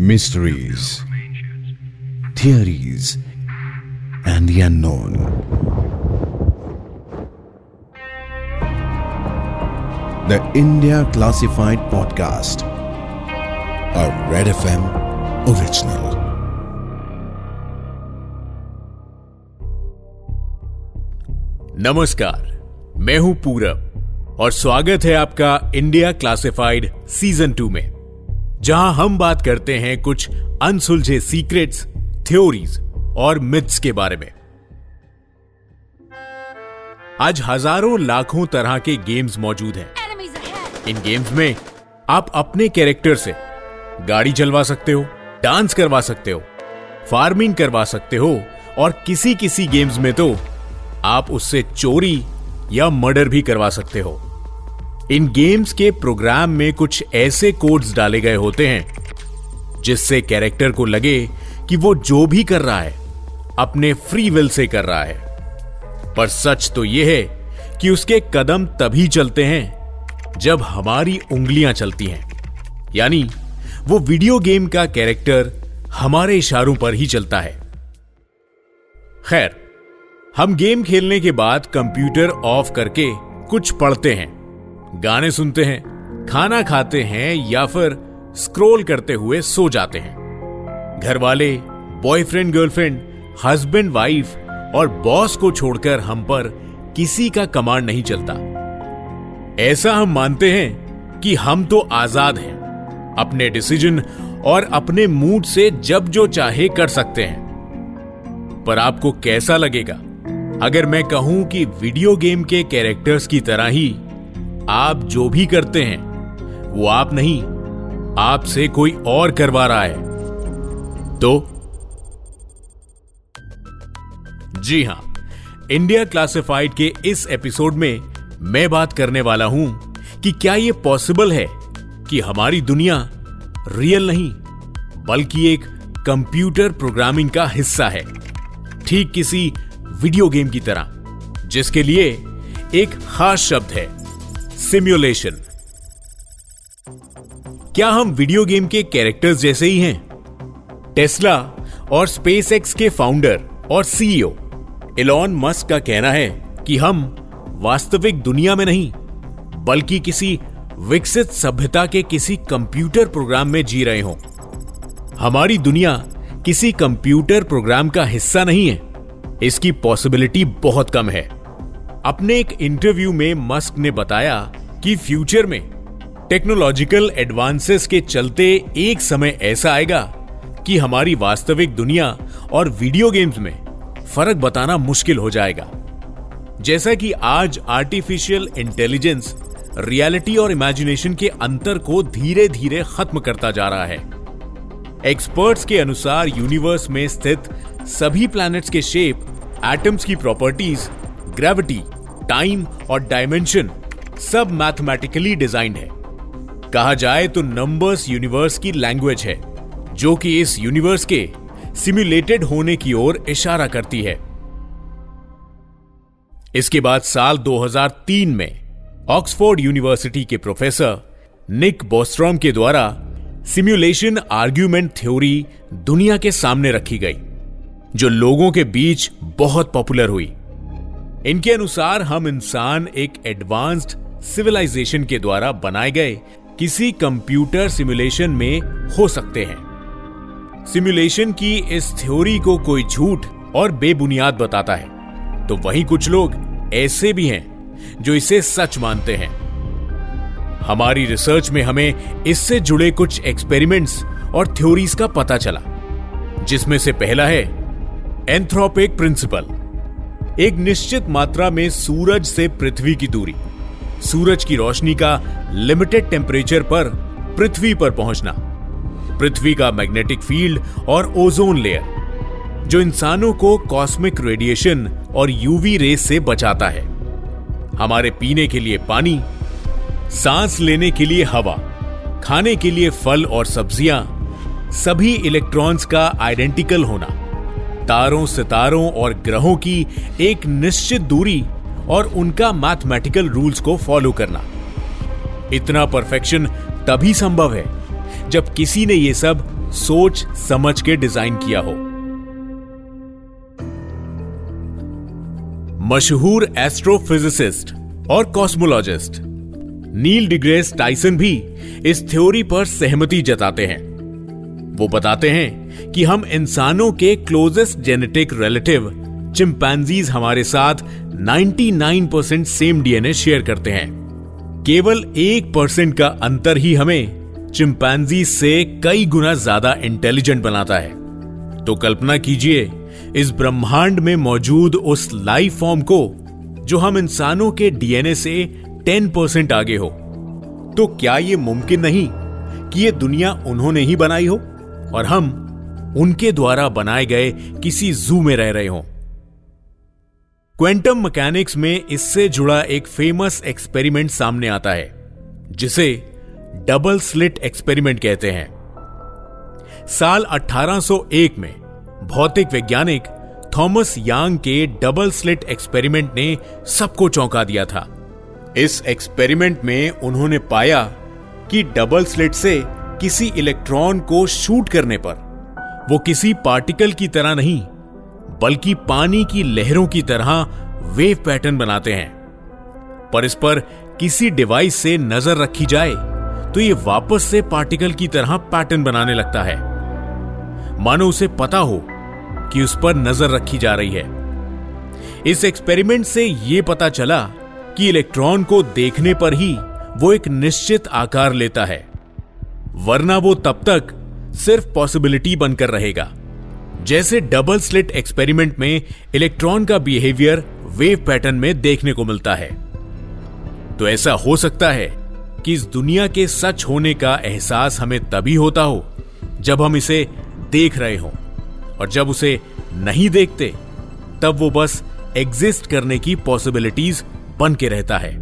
mysteries, theories, and the unknown. The India Classified Podcast, a Red FM original. नमस्कार मैं हूँ पूरब और स्वागत है आपका इंडिया क्लासिफाइड सीज़न टू में जहाँ हम बात करते हैं कुछ अनसुलझे सीक्रेट्स थ्योरीज और मिथ्स के बारे में। आज हज़ारों लाखों तरह के गेम्स मौजूद हैं। इन गेम्स में आप अपने कैरेक्टर से गाड़ी चलवा सकते हो डांस करवा सकते हो फ़ार्मिंग करवा सकते हो और किसी किसी गेम्स में तो आप उससे चोरी या मर्डर भी करवा सकते हो। इन गेम्स के प्रोग्राम में कुछ ऐसे कोड्स डाले गए होते हैं, जिससे कैरेक्टर को लगे कि वो जो भी कर रहा है, अपने फ्री विल से कर रहा है। पर सच तो यह है कि उसके कदम तभी चलते हैं जब हमारी उंगलियाँ चलती हैं। यानी, वो वीडियो गेम का कैरेक्टर हमारे इशारों पर ही चलता है। खैर, हम गेम खेलने के बाद कंप्यूटर ऑफ़ करके कुछ पढ़ते हैं। गाने सुनते हैं, खाना खाते हैं या फिर स्क्रॉल करते हुए सो जाते हैं। घर वाले बॉयफ्रेंड गर्लफ्रेंड हस्बैंड वाइफ और बॉस को छोड़कर हम पर किसी का कमांड नहीं चलता। ऐसा हम मानते हैं कि हम तो आज़ाद हैं, अपने डिसीज़न और अपने मूड से जब जो चाहे कर सकते हैं। पर आपको कैसा लगेगा? अगर मैं कहूँ कि वीडियो गेम के कैरेक्टर्स की तरह ही आप जो भी करते हैं, वो आप नहीं, आपसे कोई और करवा रहा है। तो? जी हाँ इंडिया क्लासिफाइड के इस एपिसोड में मैं बात करने वाला हूँ कि क्या यह पॉसिबल है कि हमारी दुनिया रियल नहीं, बल्कि एक कंप्यूटर प्रोग्रामिंग का हिस्सा है, ठीक किसी वीडियो गेम की तरह, जिसके लिए एक खास शब्द है। सिम्युलेशन। क्या हम वीडियो गेम के कैरेक्टर्स जैसे ही हैं? टेस्ला और स्पेस एक्स के फाउंडर और सीईओ। इलॉन मस्क का कहना है कि हम वास्तविक दुनिया में नहीं, बल्कि किसी विकसित सभ्यता के किसी कंप्यूटर प्रोग्राम में जी रहे हों। हमारी दुनिया किसी कंप्यूटर प्रोग्राम का हिस्सा नहीं है। इसकी पॉसिबिलिटी बहुत कम है। अपने एक इंटरव्यू में मस्क ने बताया कि फ्यूचर में टेक्नोलॉजिकल एडवांसेस के चलते एक समय ऐसा आएगा कि हमारी वास्तविक दुनिया और वीडियो गेम्स में फ़र्क बताना मुश्किल हो जाएगा। जैसा कि आज आर्टिफिशियल इंटेलिजेंस रियलिटी और इमेजिनेशन के अंतर को धीरे धीरे खत्म करता जा रहा है। एक्सपर्ट्स के अनुसार यूनिवर्स में स्थित सभी प्लैनेट्स के शेप एटम्स की प्रॉपर्टीज़ ग्रेविटी टाइम और डायमेंशन सब मैथमेटिकली डिजाइंड है। कहा जाए तो नंबर्स यूनिवर्स की लैंग्वेज है, जो कि इस यूनिवर्स के सिम्युलेटेड होने की ओर इशारा करती है। इसके बाद साल 2003 में ऑक्सफोर्ड यूनिवर्सिटी के प्रोफेसर निक बोस्ट्रॉम के द्वारा सिम्युलेशन आर्ग्यूमेंट थ्योरी दुनिया के सामने रखी गई, जो लोगों के बीच बहुत पॉपुलर हुई। इनके अनुसार हम इंसान एक एडवांस्ड सिविलाइजेशन के द्वारा बनाए गए किसी कंप्यूटर सिमुलेशन में हो सकते हैं। सिमुलेशन की इस थ्योरी को कोई झूठ और बेबुनियाद बताता है। तो वहीं कुछ लोग ऐसे भी हैं जो इसे सच मानते हैं। हमारी रिसर्च में हमें इससे जुड़े कुछ एक्सपेरिमेंट्स और थ्योरीज का पता चला, जिसमें से पहला है एंथ्रोपिक प्रिंसिपल। एक निश्चित मात्रा में सूरज से पृथ्वी की दूरी। सूरज की रोशनी का लिमिटेड टेम्परेचर पर पृथ्वी पर पहुँचना। पृथ्वी का मैग्नेटिक फ़ील्ड और ओजोन लेयर जो इंसानों को कॉस्मिक रेडिएशन और यूवी रेस से बचाता है। हमारे पीने के लिए पानी, सांस लेने के लिए हवा, खाने के लिए फल और सब्ज़ियाँ, सभी इलेक्ट्रॉन्स का आइडेंटिकल होना। तारों सितारों और ग्रहों की एक निश्चित दूरी और उनका मैथमेटिकल रूल्स को फॉलो करना। इतना परफेक्शन तभी संभव है जब किसी ने यह सब सोच समझ के डिज़ाइन किया हो। मशहूर एस्ट्रोफिजिसिस्ट और कॉस्मोलॉजिस्ट नील डिग्रेस टाइसन भी इस थ्योरी पर सहमति जताते हैं। वो बताते हैं कि हम इंसानों के क्लोजेस्ट जेनेटिक रिलेटिव चिंपैंजीज हमारे साथ 99 परसेंट सेम डीएनए शेयर करते हैं। केवल एक परसेंट का अंतर ही हमें चिंपैंजी से कई गुना ज़्यादा इंटेलिजेंट बनाता है। तो कल्पना कीजिए, इस ब्रह्मांड में मौजूद उस लाइफ फॉर्म को, जो हम इंसानों के डीएनए से 10 परसेंट आगे हो। तो क्या यह मुमकिन नहीं कि यह दुनिया उन्होंने ही बनाई हो? और हम उनके द्वारा बनाए गए किसी जू में रह रहे हो। क्वेंटम मैकेनिक्स में इससे जुड़ा एक फ़ेमस एक्सपेरिमेंट सामने आता है, जिसे डबल स्लिट एक्सपेरिमेंट कहते हैं। साल 1801 में भौतिक वैज्ञानिक थॉमस यांग के डबल स्लिट एक्सपेरिमेंट ने सबको चौंका दिया था। इस एक्सपेरिमेंट में उन्होंने पाया कि डबल स्लिट से किसी इलेक्ट्रॉन को शूट करने पर। वो किसी पार्टिकल की तरह नहीं, बल्कि पानी की लहरों की तरह वेव पैटर्न बनाते हैं। पर इस पर किसी डिवाइस से नज़र रखी जाए तो ये वापस से पार्टिकल की तरह पैटर्न बनाने लगता है। मानो उसे पता हो कि उस पर नज़र रखी जा रही है। इस एक्सपेरिमेंट से यह पता चला कि इलेक्ट्रॉन को देखने पर ही वो एक निश्चित आकार लेता है। वरना वो तब तक सिर्फ़ पॉसिबिलिटी बनकर रहेगा। जैसे डबल स्लिट एक्सपेरिमेंट में इलेक्ट्रॉन का बिहेवियर वेव पैटर्न में देखने को मिलता है। तो ऐसा हो सकता है कि इस दुनिया के सच होने का एहसास हमें तभी होता हो, जब हम इसे देख रहे हो, और जब उसे नहीं देखते, तब वो बस एग्जिस्ट करने की पॉसिबिलिटीज बन के रहता है।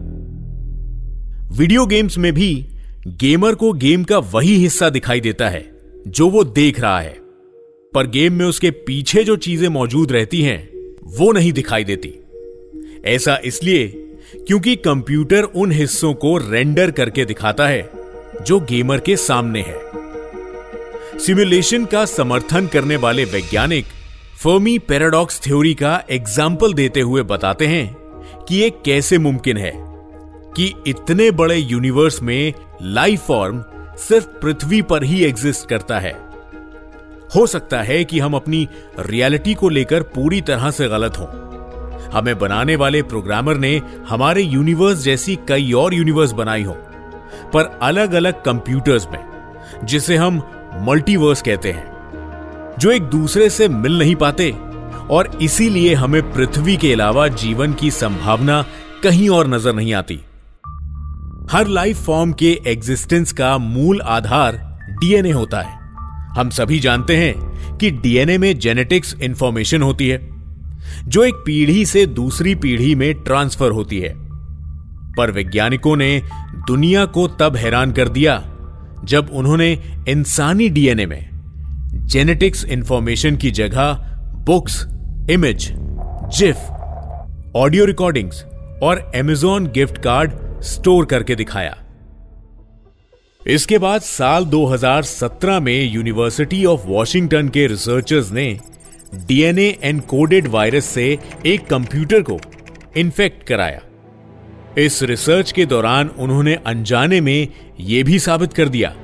वीडियो गेम्स में भी गेमर को गेम का वही हिस्सा दिखाई देता है, जो वो देख रहा है। पर गेम में उसके पीछे जो चीज़ें मौजूद रहती हैं, वो नहीं दिखाई देती। ऐसा इसलिए क्योंकि कंप्यूटर उन हिस्सों को रेंडर करके दिखाता है, जो गेमर के सामने है। सिमुलेशन का समर्थन करने वाले वैज्ञानिक फर्मी पैराडॉक्स थ्योरी का एग्ज़ाम्पल देते हुए बताते हैं कि यह कैसे मुमकिन है कि इतने बड़े यूनिवर्स में लाइफ फॉर्म सिर्फ़ पृथ्वी पर ही एग्जिस्ट करता है। हो सकता है कि हम अपनी रियलिटी को लेकर पूरी तरह से गलत हों। हमें बनाने वाले प्रोग्रामर ने हमारे यूनिवर्स जैसी कई और यूनिवर्स बनाई हो, पर अलग अलग कंप्यूटर्स में, जिसे हम मल्टीवर्स कहते हैं, जो एक दूसरे से मिल नहीं पाते, और इसीलिए हमें पृथ्वी के अलावा जीवन की संभावना कहीं और नज़र नहीं आती। हर लाइफ फॉर्म के एग्जिस्टेंस का मूल आधार डीएनए होता है। हम सभी जानते हैं कि डीएनए में जेनेटिक्स इंफॉर्मेशन होती है, जो एक पीढ़ी से दूसरी पीढ़ी में ट्रांसफ़र होती है। पर वैज्ञानिकों ने दुनिया को तब हैरान कर दिया जब उन्होंने इंसानी डीएनए में जेनेटिक्स इंफॉर्मेशन की जगह books image GIF audio recordings और एमेजॉन गिफ्ट कार्ड स्टोर करके दिखाया। इसके बाद साल 2017 में यूनिवर्सिटी ऑफ़ वॉशिंगटन के रिसर्चर्स ने डीएनए एनकोडेड वायरस से एक कंप्यूटर को इन्फेक्ट कराया। इस रिसर्च के दौरान उन्होंने अनजाने में यह भी साबित कर दिया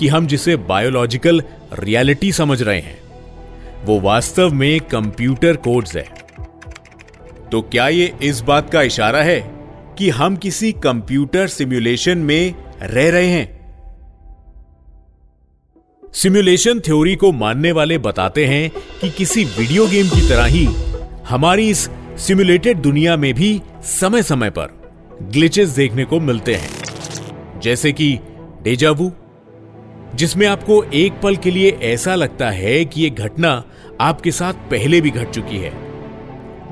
कि हम जिसे बायोलॉजिकल रियलिटी समझ रहे हैं, वो वास्तव में कंप्यूटर कोड्स है। तो क्या ये इस बात का इशारा है कि हम किसी कंप्यूटर सिमुलेशन में रह रहे हैं। सिमुलेशन थ्योरी को मानने वाले बताते हैं कि किसी वीडियो गेम की तरह ही हमारी इस सिमुलेटेड दुनिया में भी समय समय पर ग्लिचेस देखने को मिलते हैं। जैसे कि डेजावू जिसमें आपको एक पल के लिए ऐसा लगता है कि यह घटना आपके साथ पहले भी घट चुकी है।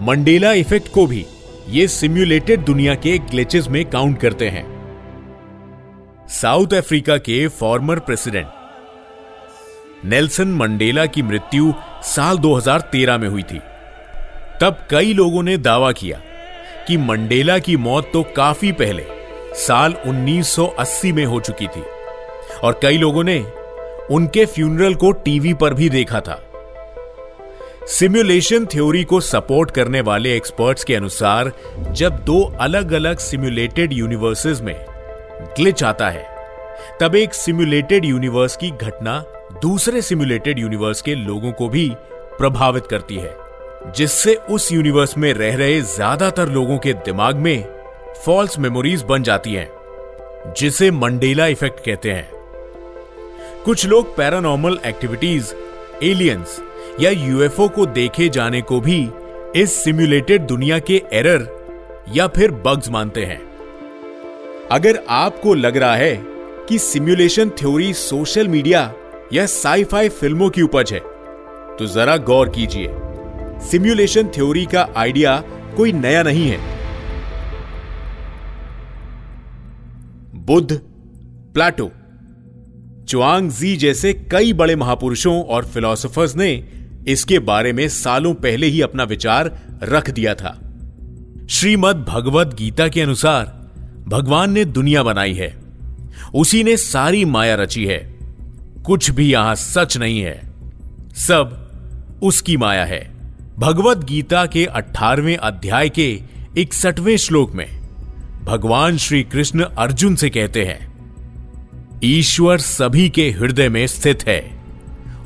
मंडेला इफ़ेक्ट को भी ये सिम्युलेटेड दुनिया के ग्लिचेस में काउंट करते हैं। साउथ अफ्रीका के फॉर्मर प्रेसिडेंट नेल्सन मंडेला की मृत्यु साल 2013 में हुई थी। तब कई लोगों ने दावा किया कि मंडेला की मौत तो काफ़ी पहले, साल 1980 में हो चुकी थी। और कई लोगों ने उनके फ्यूनरल को टीवी पर भी देखा था। सिमुलेशन थ्योरी को सपोर्ट करने वाले एक्सपर्ट्स के अनुसार, जब दो अलग अलग सिमुलेटेड यूनिवर्सेस में ग्लिच आता है, तब एक सिमुलेटेड यूनिवर्स की घटना दूसरे सिमुलेटेड यूनिवर्स के लोगों को भी प्रभावित करती है, जिससे उस यूनिवर्स में रह रहे ज़्यादातर लोगों के दिमाग में फॉल्स मेमोरीज बन जाती हैं, जिसे मंडेला इफ़ेक्ट कहते हैं। कुछ लोग पैरानॉर्मल एक्टिविटीज़ एलियंस या यूएफओ को देखे जाने को भी इस सिमुलेटेड दुनिया के एरर या फिर बग्स मानते हैं। अगर आपको लग रहा है कि सिमुलेशन थ्योरी सोशल मीडिया या साईफाई फ़िल्मों की उपज है तो जरा गौर कीजिए। सिमुलेशन थ्योरी का आइडिया कोई नया नहीं है। बुद्ध, प्लाटो चुआंग जी जैसे कई बड़े महापुरुषों और फिलोसोफर्स ने इसके बारे में सालों पहले ही अपना विचार रख दिया था। श्रीमद भगवत गीता के अनुसार, भगवान ने दुनिया बनाई है। उसी ने सारी माया रची है। कुछ भी यहाँ सच नहीं है। सब उसकी माया है। भगवत गीता के अठारहवें अध्याय के इकसठवें श्लोक में, भगवान श्री कृष्ण अर्जुन से कहते हैं, ईश्वर सभी के हृदय में स्थित है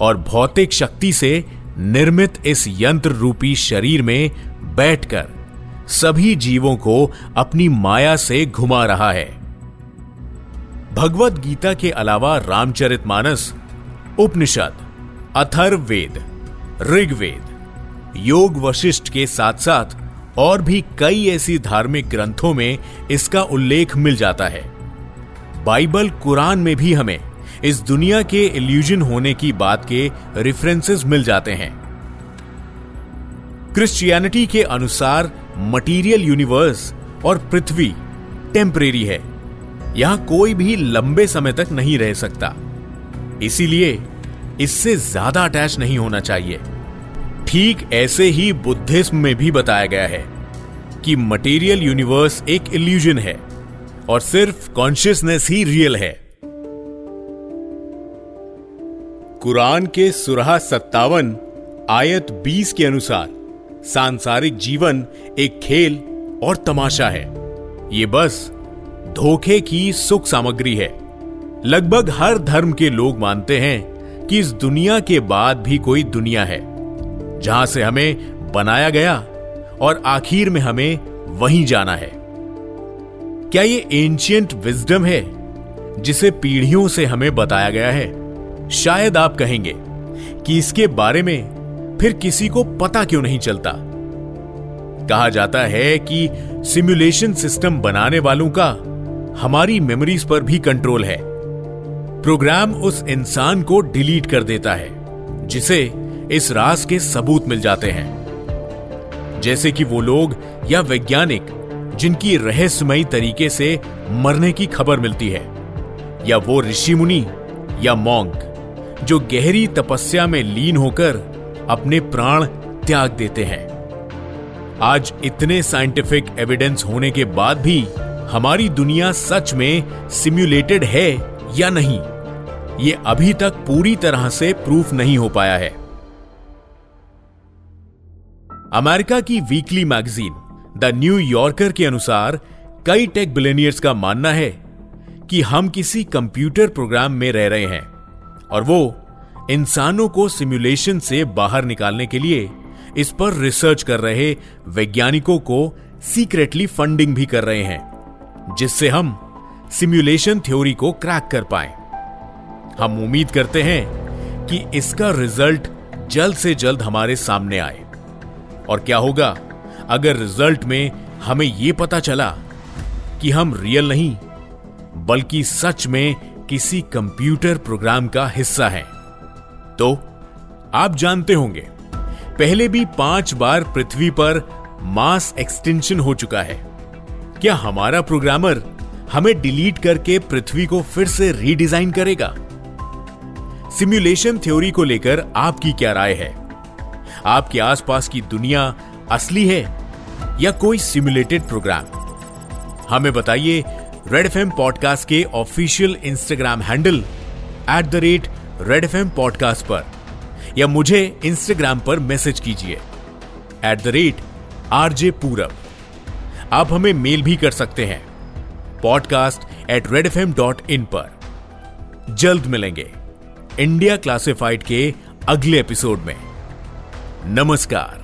और भौतिक शक्ति से निर्मित इस यंत्र रूपी शरीर में बैठकर सभी जीवों को अपनी माया से घुमा रहा है। भगवत गीता के अलावा रामचरितमानस, उपनिषद, अथर्ववेद, ऋग्वेद, योग वशिष्ठ के साथ साथ और भी कई ऐसी धार्मिक ग्रंथों में इसका उल्लेख मिल जाता है। बाइबल कुरान में भी हमें इस दुनिया के इल्यूजन होने की बात के रेफरेंसेस मिल जाते हैं। क्रिश्चियनिटी के अनुसार मटीरियल यूनिवर्स और पृथ्वी टेम्परेरी है। यहाँ कोई भी लंबे समय तक नहीं रह सकता। इसीलिए इससे ज़्यादा अटैच नहीं होना चाहिए। ठीक ऐसे ही बुद्धिज्म में भी बताया गया है कि मटेरियल यूनिवर्स एक इल्यूजन है और सिर्फ़ कॉन्शियसनेस ही रियल है। कुरान के सुरहा सत्तावन, आयत 20 के अनुसार, सांसारिक जीवन एक खेल और तमाशा है। ये बस धोखे की सुख सामग्री है। लगभग हर धर्म के लोग मानते हैं कि इस दुनिया के बाद भी कोई दुनिया है, जहाँ से हमें बनाया गया और आखिर में हमें वहीं जाना है। क्या ये एंशियंट विजडम है, जिसे पीढ़ियों से हमें बताया गया है? शायद आप कहेंगे कि इसके बारे में फिर किसी को पता क्यों नहीं चलता? कहा जाता है कि सिमुलेशन सिस्टम बनाने वालों का हमारी मेमोरीज पर भी कंट्रोल है। प्रोग्राम उस इंसान को डिलीट कर देता है, जिसे इस रास के सबूत मिल जाते हैं। जैसे कि वो लोग या वैज्ञानिक जिनकी रहस्यमयी तरीके से मरने की खबर मिलती है, या वो ऋषि मुनि या मोंग जो गहरी तपस्या में लीन होकर अपने प्राण त्याग देते हैं। आज इतने साइंटिफिक एविडेंस होने के बाद भी हमारी दुनिया सच में सिम्युलेटेड है या नहीं, ये अभी तक पूरी तरह से प्रूफ नहीं हो पाया है। अमेरिका की weekly magazine, the New Yorker के अनुसार, कई टेक बिलेनियर्स का मानना है कि हम किसी कंप्यूटर प्रोग्राम में रह रहे हैं। और वो इंसानों को सिमुलेशन से बाहर निकालने के लिए इस पर रिसर्च कर रहे वैज्ञानिकों को सीक्रेटली फंडिंग भी कर रहे हैं, जिससे हम सिमुलेशन थ्योरी को क्रैक कर पाए। हम उम्मीद करते हैं कि इसका रिज़ल्ट जल्द से जल्द हमारे सामने आए। और क्या होगा अगर रिज़ल्ट में हमें यह पता चला कि हम रियल नहीं, बल्कि सच में किसी कंप्यूटर प्रोग्राम का हिस्सा हैं। तो आप जानते होंगे, पहले भी पाँच बार पृथ्वी पर मास एक्सटेंशन हो चुका है। क्या हमारा प्रोग्रामर हमें डिलीट करके पृथ्वी को फिर से रीडिजाइन करेगा? सिमुलेशन थ्योरी को लेकर आपकी क्या राय है? आपके आसपास की दुनिया असली है या कोई सिमुलेटेड प्रोग्राम? हमें बताइए रेड एफ़ पॉडकास्ट के official Instagram handle at the rate Red F podcast पर, या मुझे इंस्टाग्राम पर मैसेज कीजिए एट द रेट आरजे पूरब आप हमें मेल भी कर सकते हैं podcast at Red F dot in पर। जल्द मिलेंगे इंडिया क्लासिफाइड के अगले एपिसोड में। नमस्कार।